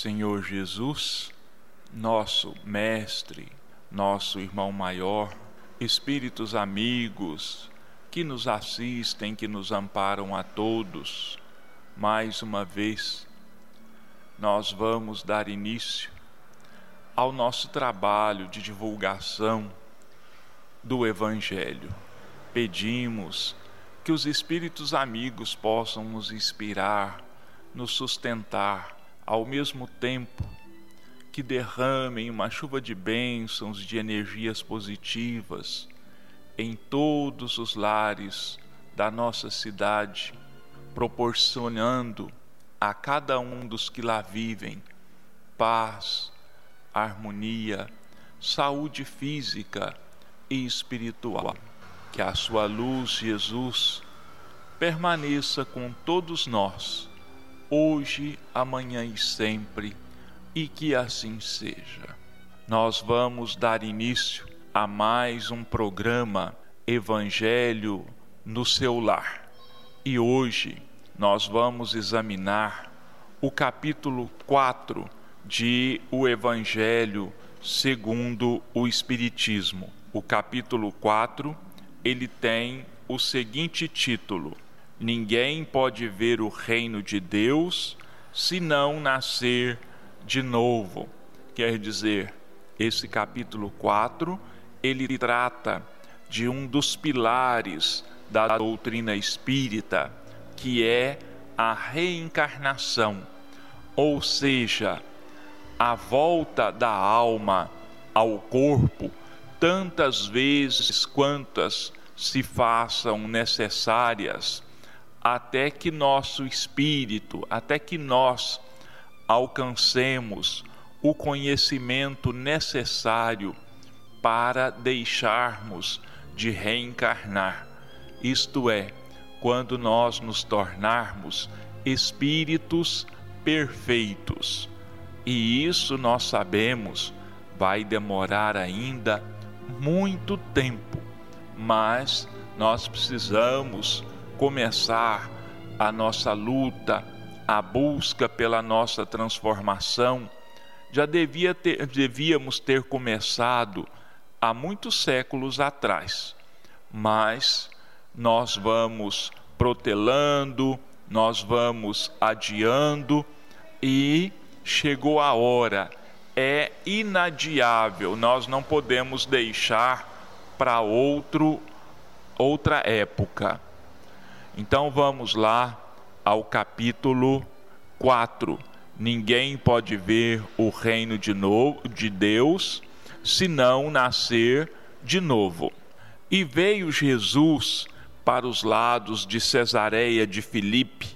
Senhor Jesus, nosso Mestre, nosso irmão maior, espíritos amigos que nos assistem, que nos amparam a todos, mais uma vez, nós vamos dar início ao nosso trabalho de divulgação do Evangelho. Pedimos que os Espíritos amigos possam nos inspirar, nos sustentar, ao mesmo tempo que derramem uma chuva de bênçãos, de energias positivas em todos os lares da nossa cidade, proporcionando a cada um dos que lá vivem paz, harmonia, saúde física e espiritual. Que a sua luz, Jesus, permaneça com todos nós hoje, amanhã e sempre, e que assim seja. Nós vamos dar início a mais um programa Evangelho no seu lar. E hoje nós vamos examinar o capítulo 4 de O Evangelho segundo o Espiritismo. O capítulo 4, ele tem o seguinte título: Ninguém pode ver o reino de Deus se não nascer de novo. Quer dizer, esse capítulo 4, ele trata de um dos pilares da doutrina espírita, que é a reencarnação, ou seja, a volta da alma ao corpo tantas vezes quantas se façam necessárias até que nosso espírito, até que nós alcancemos o conhecimento necessário para deixarmos de reencarnar, isto é, quando nós nos tornarmos espíritos perfeitos. E isso nós sabemos vai demorar ainda muito tempo, mas nós precisamos começar a nossa luta, a busca pela nossa transformação, já devia ter, devíamos ter começado há muitos séculos atrás, mas nós vamos protelando, nós vamos adiando e chegou a hora, é inadiável, nós não podemos deixar para outro outra época. Então vamos lá ao capítulo 4. Ninguém pode ver o reino de, novo, de Deus se não nascer de novo. E veio Jesus para os lados de Cesareia de Filipe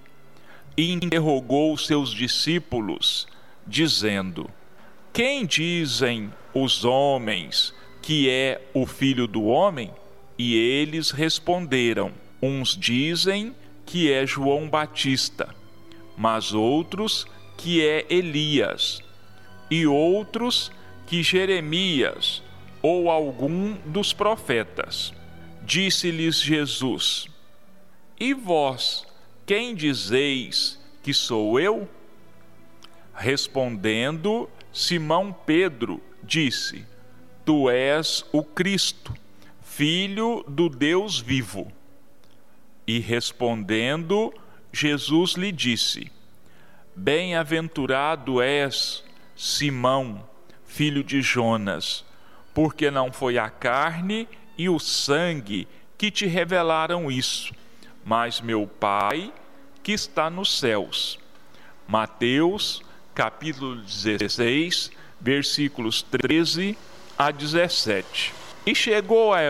e interrogou seus discípulos, dizendo: Quem dizem os homens que é o filho do homem? E eles responderam: Uns dizem que é João Batista, mas outros que é Elias, e outros que Jeremias ou algum dos profetas. Disse-lhes Jesus: E vós, quem dizeis que sou eu? Respondendo, Simão Pedro disse: Tu és o Cristo, filho do Deus vivo. E respondendo, Jesus lhe disse: Bem-aventurado és, Simão, filho de Jonas, porque não foi a carne e o sangue que te revelaram isso, mas meu Pai que está nos céus. Mateus, capítulo 16, versículos 13 a 17. E chegou a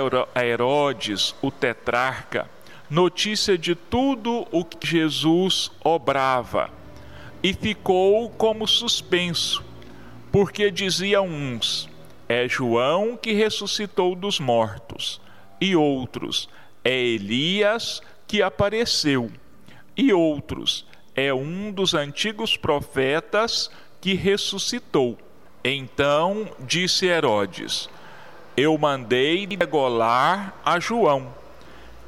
Herodes, o tetrarca, notícia de tudo o que Jesus obrava e ficou como suspenso, porque diziam uns: é João que ressuscitou dos mortos, e outros: é Elias que apareceu, e outros: é um dos antigos profetas que ressuscitou. Então disse Herodes: Eu mandei degolar a João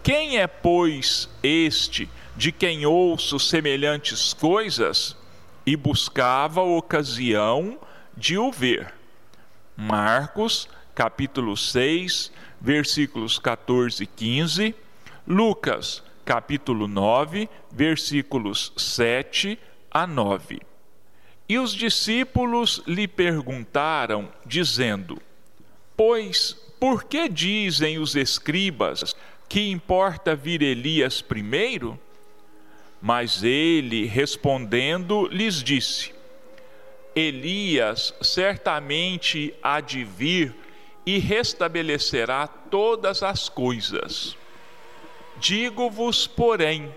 quem é, pois, este de quem ouço semelhantes coisas? e buscava ocasião de o ver. Marcos, capítulo 6, versículos 14 e 15, Lucas, capítulo 9, versículos 7 a 9. E os discípulos lhe perguntaram, dizendo: Pois por que dizem os escribas que importa vir Elias primeiro? Mas ele, respondendo, lhes disse: Elias certamente há de vir e restabelecerá todas as coisas. Digo-vos, porém,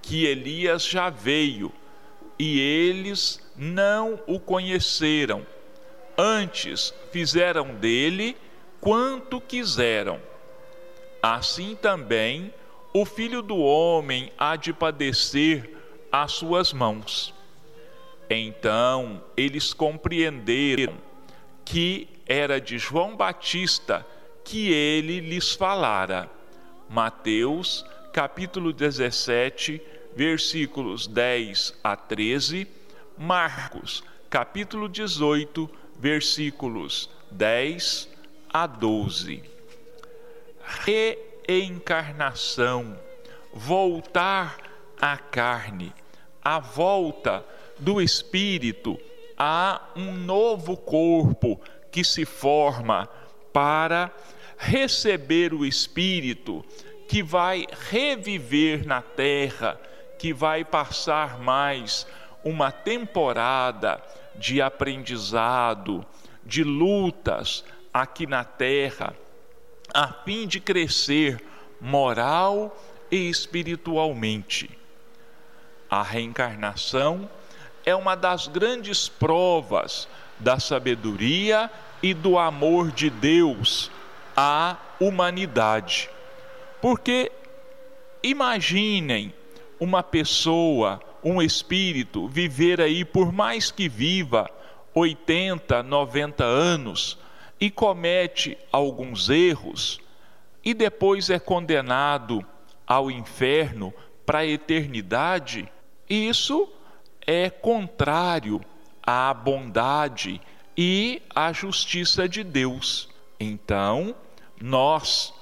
que Elias já veio e eles não o conheceram. Antes fizeram dele quanto quiseram. Assim também o filho do homem há de padecer às suas mãos. Então eles compreenderam que era de João Batista que ele lhes falara. Mateus, capítulo 17, versículos 10 a 13, Marcos, capítulo 18, versículos 10 a 12. Reencarnação, voltar à carne, a volta do espírito a um novo corpo que se forma para receber o espírito que vai reviver na terra, que vai passar mais uma temporada de aprendizado, de lutas aqui na terra, a fim de crescer moral e espiritualmente. A reencarnação é uma das grandes provas da sabedoria e do amor de Deus à humanidade. Porque imaginem uma pessoa, um espírito, viver aí por mais que viva 80, 90 anos e comete alguns erros e depois é condenado ao inferno para a eternidade, isso é contrário à bondade e à justiça de Deus. Então, nós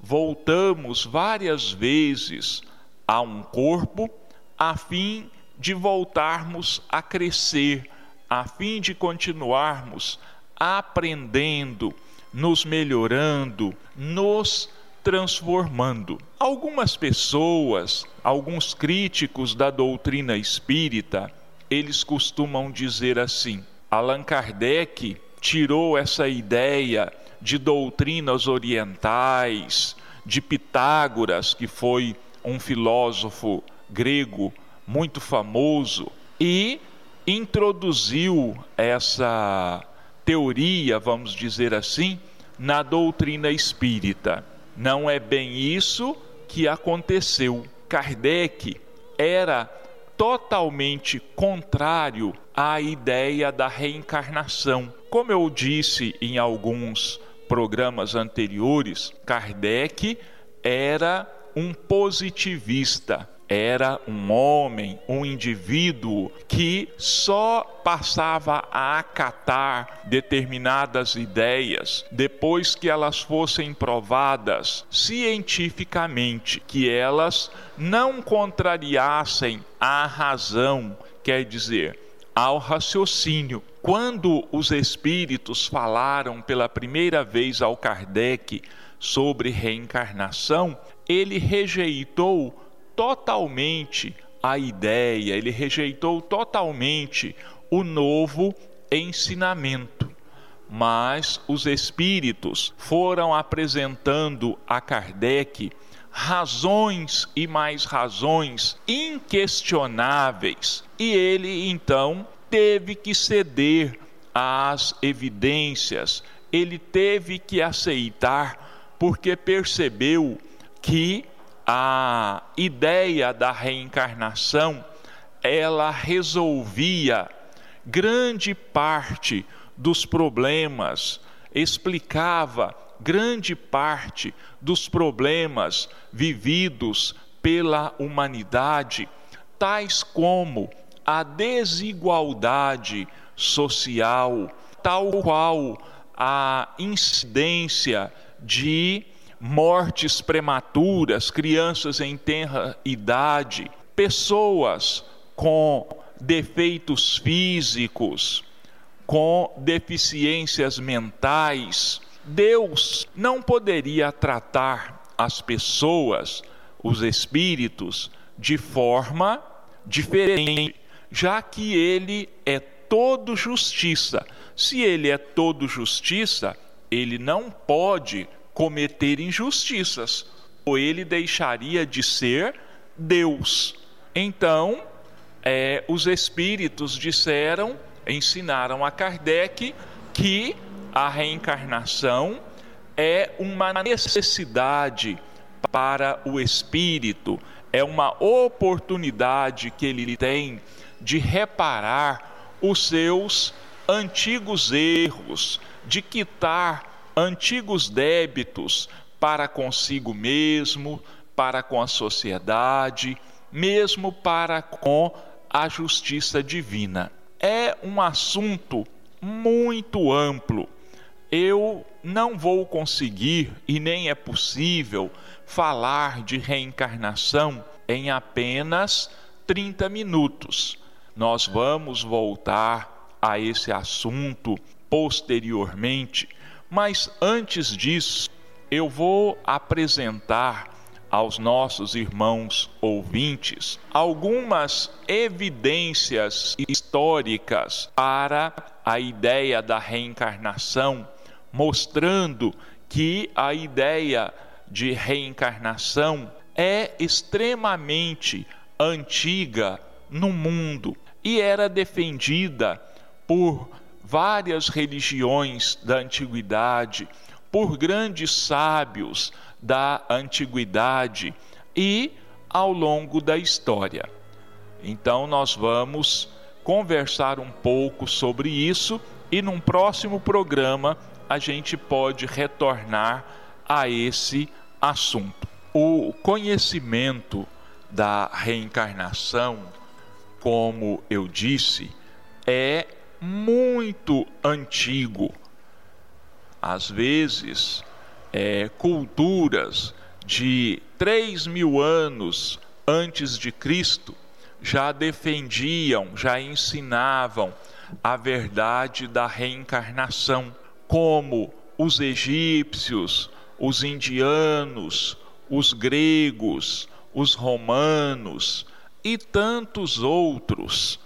voltamos várias vezes a um corpo a fim de voltarmos a crescer, a fim de continuarmos aprendendo, nos melhorando, nos transformando. Algumas pessoas, alguns críticos da doutrina espírita, eles costumam dizer assim: Allan Kardec tirou essa ideia de doutrinas orientais, de Pitágoras, que foi um filósofo grego muito famoso, e introduziu essa teoria, vamos dizer assim, na doutrina espírita. Não é bem isso que aconteceu. Kardec era totalmente contrário à ideia da reencarnação. Como eu disse em alguns programas anteriores, Kardec era um positivista era um homem, um indivíduo que só passava a acatar determinadas ideias depois que elas fossem provadas cientificamente, que elas não contrariassem a razão, quer dizer, ao raciocínio. Quando os espíritos falaram pela primeira vez ao Kardec sobre reencarnação, ele rejeitou totalmente a ideia, ele rejeitou totalmente o novo ensinamento. Mas os espíritos foram apresentando a Kardec razões e mais razões inquestionáveis, e ele então teve que ceder às evidências, ele teve que aceitar, porque percebeu que a ideia da reencarnação ela resolvia grande parte dos problemas, explicava grande parte dos problemas vividos pela humanidade, tais como a desigualdade social, tal qual a incidência de mortes prematuras, crianças em tenra idade, pessoas com defeitos físicos, com deficiências mentais. Deus não poderia tratar as pessoas, os espíritos, de forma diferente, já que ele é todo justiça. Se ele é todo justiça, ele não pode cometer injustiças, ou ele deixaria de ser Deus. Então, é, os espíritos disseram ensinaram a Kardec que a reencarnação é uma necessidade para o espírito, é uma oportunidade que ele tem de reparar os seus antigos erros, de quitar antigos débitos para consigo mesmo, para com a sociedade, mesmo para com a justiça divina é um assunto muito amplo. Eu não vou conseguir e nem é possível falar de reencarnação em apenas 30 minutos. Nós vamos voltar a esse assunto posteriormente, mas antes disso, eu vou apresentar aos nossos irmãos ouvintes algumas evidências históricas para a ideia da reencarnação, mostrando que a ideia de reencarnação é extremamente antiga no mundo e era defendida por várias religiões da antiguidade, por grandes sábios da antiguidade e ao longo da história. Então, nós vamos conversar um pouco sobre isso e num próximo programa a gente pode retornar a esse assunto. O conhecimento da reencarnação, como eu disse, é muito antigo. Às vezes, é, culturas de 3 mil anos antes de Cristo já defendiam, já ensinavam a verdade da reencarnação, como os egípcios, os indianos, os gregos, os romanos e tantos outros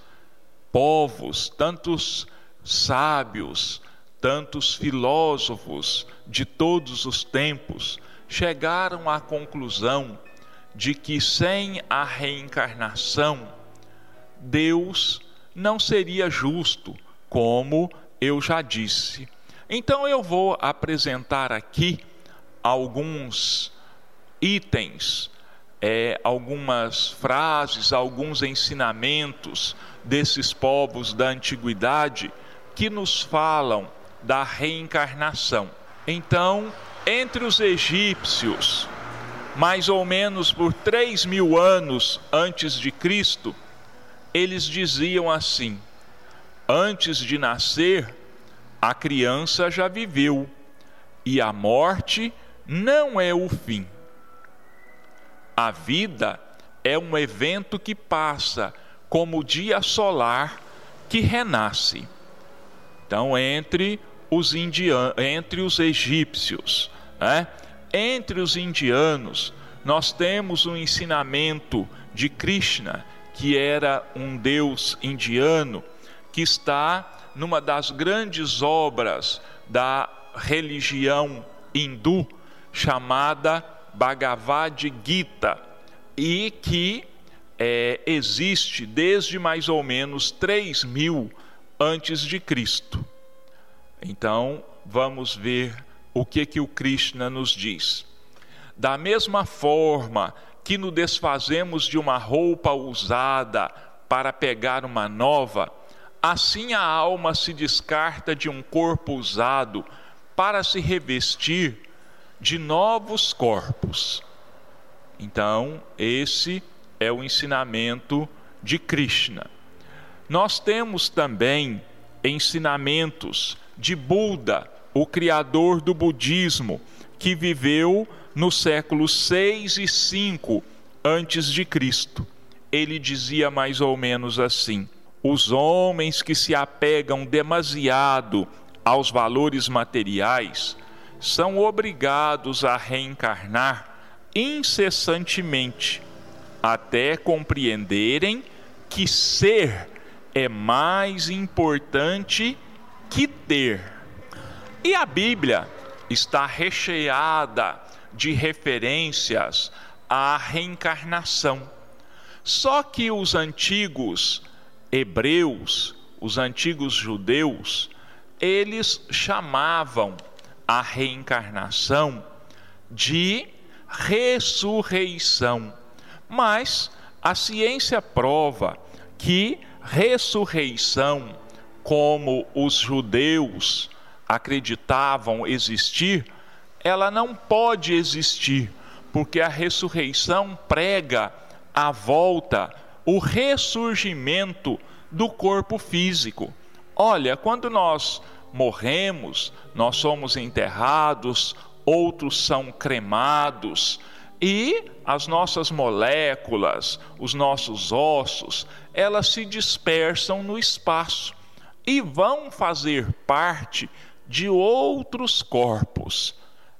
povos, tantos sábios, tantos filósofos de todos os tempos chegaram à conclusão de que sem a reencarnação, Deus não seria justo, como eu já disse. Então eu vou apresentar aqui alguns itens, é, algumas frases, alguns ensinamentos desses povos da antiguidade que nos falam da reencarnação. Então, entre os egípcios, mais ou menos por três mil anos antes de Cristo, eles diziam assim: antes de nascer, a criança já viveu, e a morte não é o fim. A vida é um evento que passa, como o dia solar que renasce. Então, entre os indianos, entre os egípcios, né? entre os indianos, nós temos um ensinamento de Krishna, que era um deus indiano, que está numa das grandes obras da religião hindu, chamada Bhagavad Gita, e que é, existe desde mais ou menos 3 mil antes de Cristo. Então, vamos ver o que que o Krishna nos diz. Da mesma forma que nos desfazemos de uma roupa usada para pegar uma nova, assim a alma se descarta de um corpo usado para se revestir de novos corpos. Então, esse é o ensinamento de Krishna. Nós temos também ensinamentos de Buda, o criador do budismo, que viveu nos séculos 6 e 5 antes de Cristo. Ele dizia mais ou menos assim: os homens que se apegam demasiado aos valores materiais são obrigados a reencarnar incessantemente até compreenderem que ser é mais importante que ter. E a Bíblia está recheada de referências à reencarnação. Só que os antigos hebreus, os antigos judeus, eles chamavam a reencarnação de ressurreição. Mas a ciência prova que ressurreição, como os judeus acreditavam existir, ela não pode existir, porque a ressurreição prega a volta, o ressurgimento do corpo físico. Olha, quando nós morremos, nós somos enterrados, outros são cremados, e as nossas moléculas, os nossos ossos, elas se dispersam no espaço e vão fazer parte de outros corpos.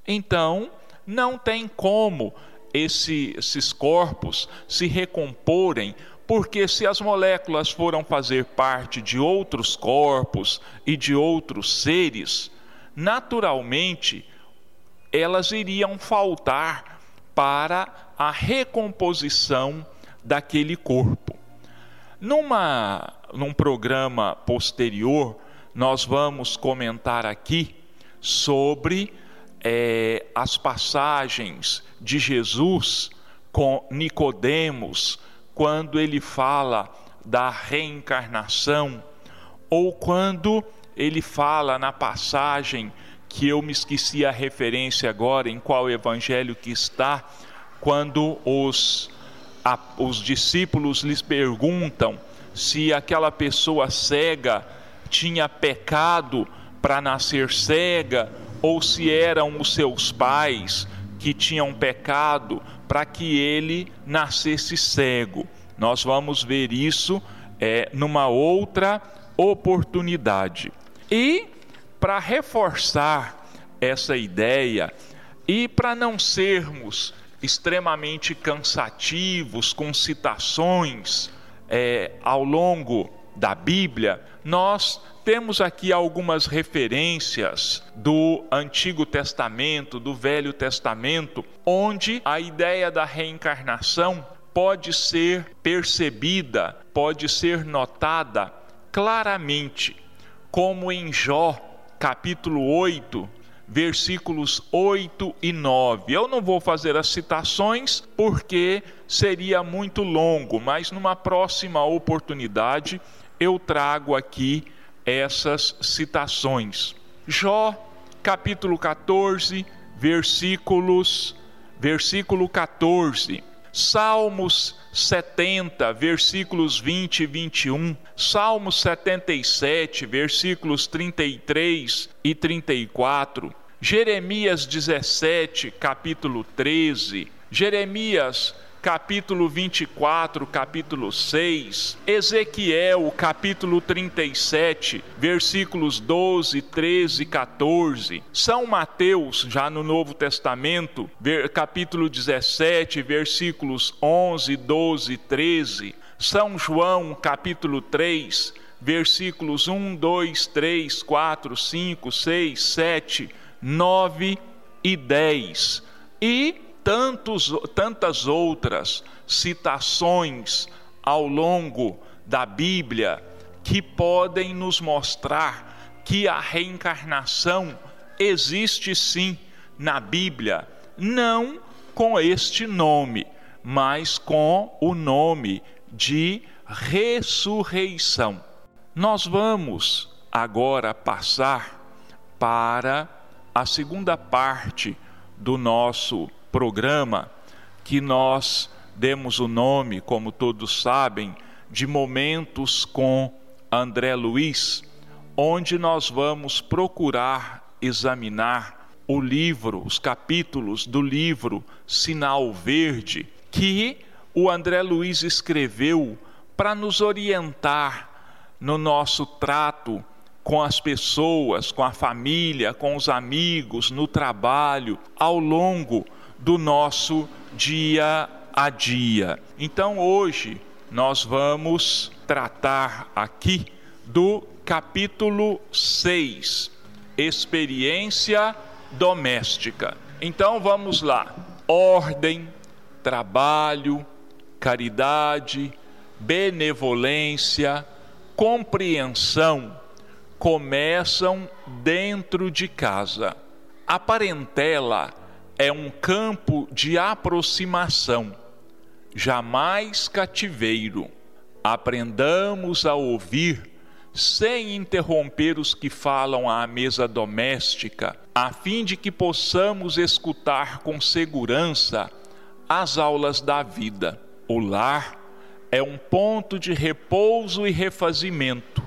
Então, não tem como esse, esses corpos se recomporem, porque se as moléculas foram fazer parte de outros corpos e de outros seres, naturalmente elas iriam faltar para a recomposição daquele corpo. Numa, num programa posterior, nós vamos comentar aqui sobre é, as passagens de Jesus com Nicodemos, quando ele fala da reencarnação, ou quando ele fala na passagem que eu me esqueci a referência agora, em qual evangelho que está, quando os, a, os discípulos lhes perguntam se aquela pessoa cega tinha pecado para nascer cega, ou se eram os seus pais que tinham pecado para que ele nascesse cego. Nós vamos ver isso é, numa outra oportunidade. E para reforçar essa ideia e para não sermos extremamente cansativos com citações é, ao longo da Bíblia, nós temos aqui algumas referências do Antigo Testamento, do Velho Testamento, onde a ideia da reencarnação pode ser percebida, pode ser notada claramente, como em Jó capítulo 8, versículos 8 e 9. Eu não vou fazer as citações porque seria muito longo, mas numa próxima oportunidade eu trago aqui essas citações. Jó, capítulo 14, versículos versículo 14. Salmos 70, versículos 20 e 21, Salmos 77, versículos 33 e 34, Jeremias 17, capítulo 13, Jeremias capítulo 24, capítulo 6, Ezequiel, capítulo 37, versículos 12, 13 e 14, São Mateus, já no Novo Testamento, capítulo 17, versículos 11, 12 e 13, São João, capítulo 3, versículos 1, 2, 3, 4, 5, 6, 7, 9 e 10. E tantos, tantas outras citações ao longo da Bíblia que podem nos mostrar que a reencarnação existe sim na Bíblia, não com este nome, mas com o nome de ressurreição. Nós vamos agora passar para a segunda parte do nosso programa que nós demos o nome, como todos sabem, de Momentos com André Luiz, onde nós vamos procurar examinar o livro, os capítulos do livro Sinal Verde, que o André Luiz escreveu para nos orientar no nosso trato com as pessoas, com a família, com os amigos, no trabalho, ao longo do nosso dia a dia. Então hoje nós vamos tratar aqui do capítulo 6, experiência doméstica. Então vamos lá. Ordem, trabalho, caridade, benevolência, compreensão começam dentro de casa. A parentela é um campo de aproximação, jamais cativeiro. Aprendamos a ouvir sem interromper os que falam à mesa doméstica, a fim de que possamos escutar com segurança as aulas da vida. O lar é um ponto de repouso e refazimento,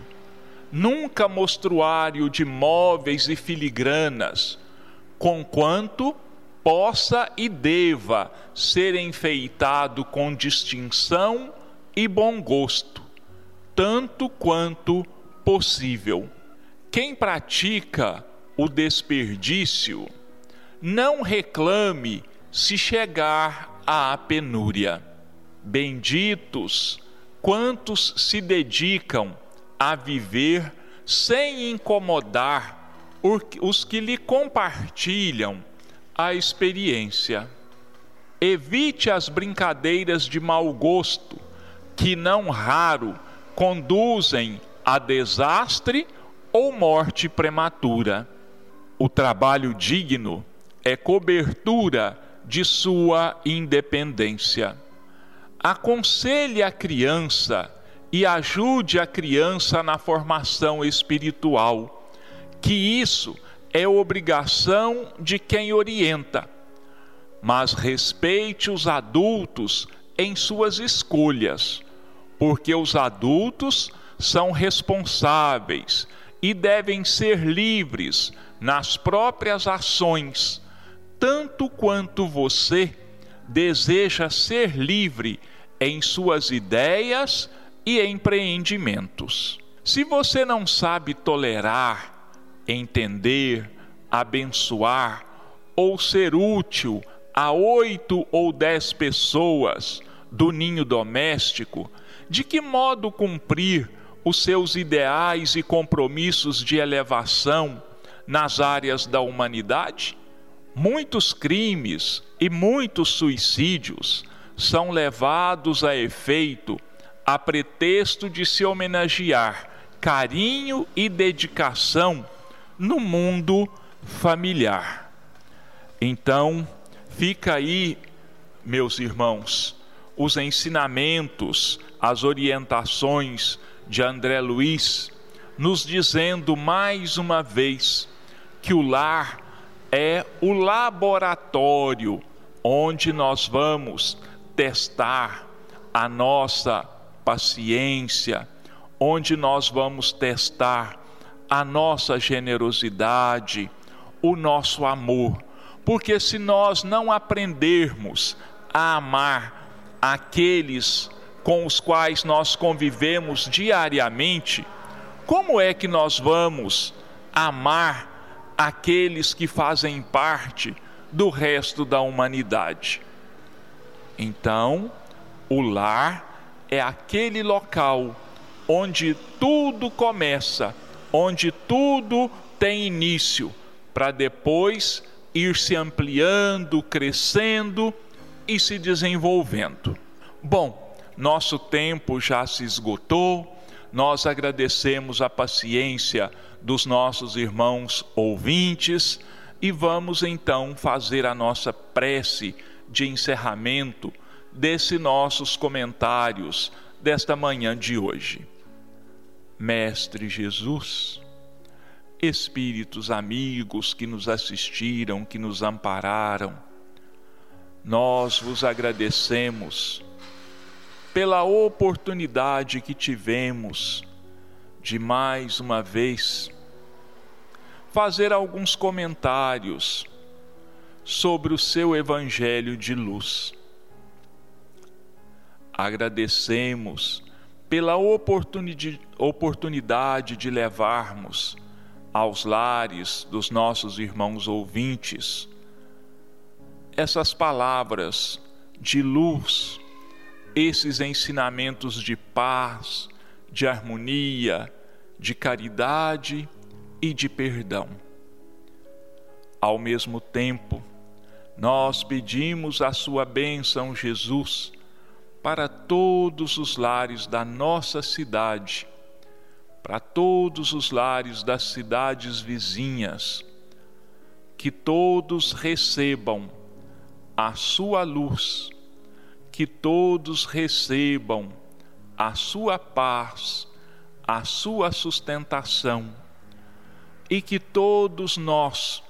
nunca mostruário de móveis e filigranas, conquanto possa e deva ser enfeitado com distinção e bom gosto, tanto quanto possível. Quem pratica o desperdício, não reclame se chegar à penúria. Benditos quantos se dedicam a viver sem incomodar os que lhe compartilham a experiência. Evite as brincadeiras de mau gosto, que não raro conduzem a desastre ou morte prematura. O trabalho digno é cobertura de sua independência. Aconselhe a criança e ajude a criança na formação espiritual, que isso é obrigação de quem orienta. Mas respeite os adultos em suas escolhas, porque os adultos são responsáveis e devem ser livres nas próprias ações, tanto quanto você deseja ser livre em suas ideias e empreendimentos. Se você não sabe tolerar, entender, abençoar ou ser útil a oito ou dez pessoas do ninho doméstico, de que modo cumprir os seus ideais e compromissos de elevação nas áreas da humanidade? Muitos crimes e muitos suicídios são levados a efeito a pretexto de se homenagear carinho e dedicação no mundo familiar. Então, fica aí, meus irmãos, os ensinamentos, as orientações de André Luiz, nos dizendo mais uma vez que o lar é o laboratório onde nós vamos testar a nossa paciência, onde nós vamos testar a nossa generosidade, o nosso amor. Porque se nós não aprendermos a amar aqueles com os quais nós convivemos diariamente, como é que nós vamos amar aqueles que fazem parte do resto da humanidade? Então, o lar é aquele local onde tudo começa, onde tudo tem início, para depois ir se ampliando, crescendo e se desenvolvendo. Bom, nosso tempo já se esgotou, nós agradecemos a paciência dos nossos irmãos ouvintes e vamos então fazer a nossa prece de encerramento desses nossos comentários desta manhã de hoje. Mestre Jesus, espíritos amigos que nos assistiram, que nos ampararam, nós vos agradecemos pela oportunidade que tivemos de mais uma vez fazer alguns comentários sobre o seu evangelho de luz. Agradecemos pela oportunidade de levarmos aos lares dos nossos irmãos ouvintes essas palavras de luz, esses ensinamentos de paz, de harmonia, de caridade e de perdão. Ao mesmo tempo, nós pedimos a sua bênção, Jesus, para todos os lares da nossa cidade, para todos os lares das cidades vizinhas, que todos recebam a sua luz, que todos recebam a sua paz, a sua sustentação, e que todos nós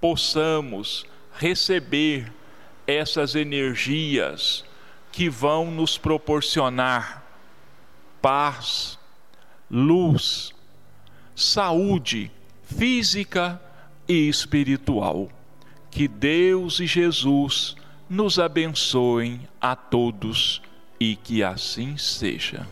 possamos receber essas energias que vão nos proporcionar paz, luz, saúde física e espiritual. Que Deus e Jesus nos abençoem a todos e que assim seja.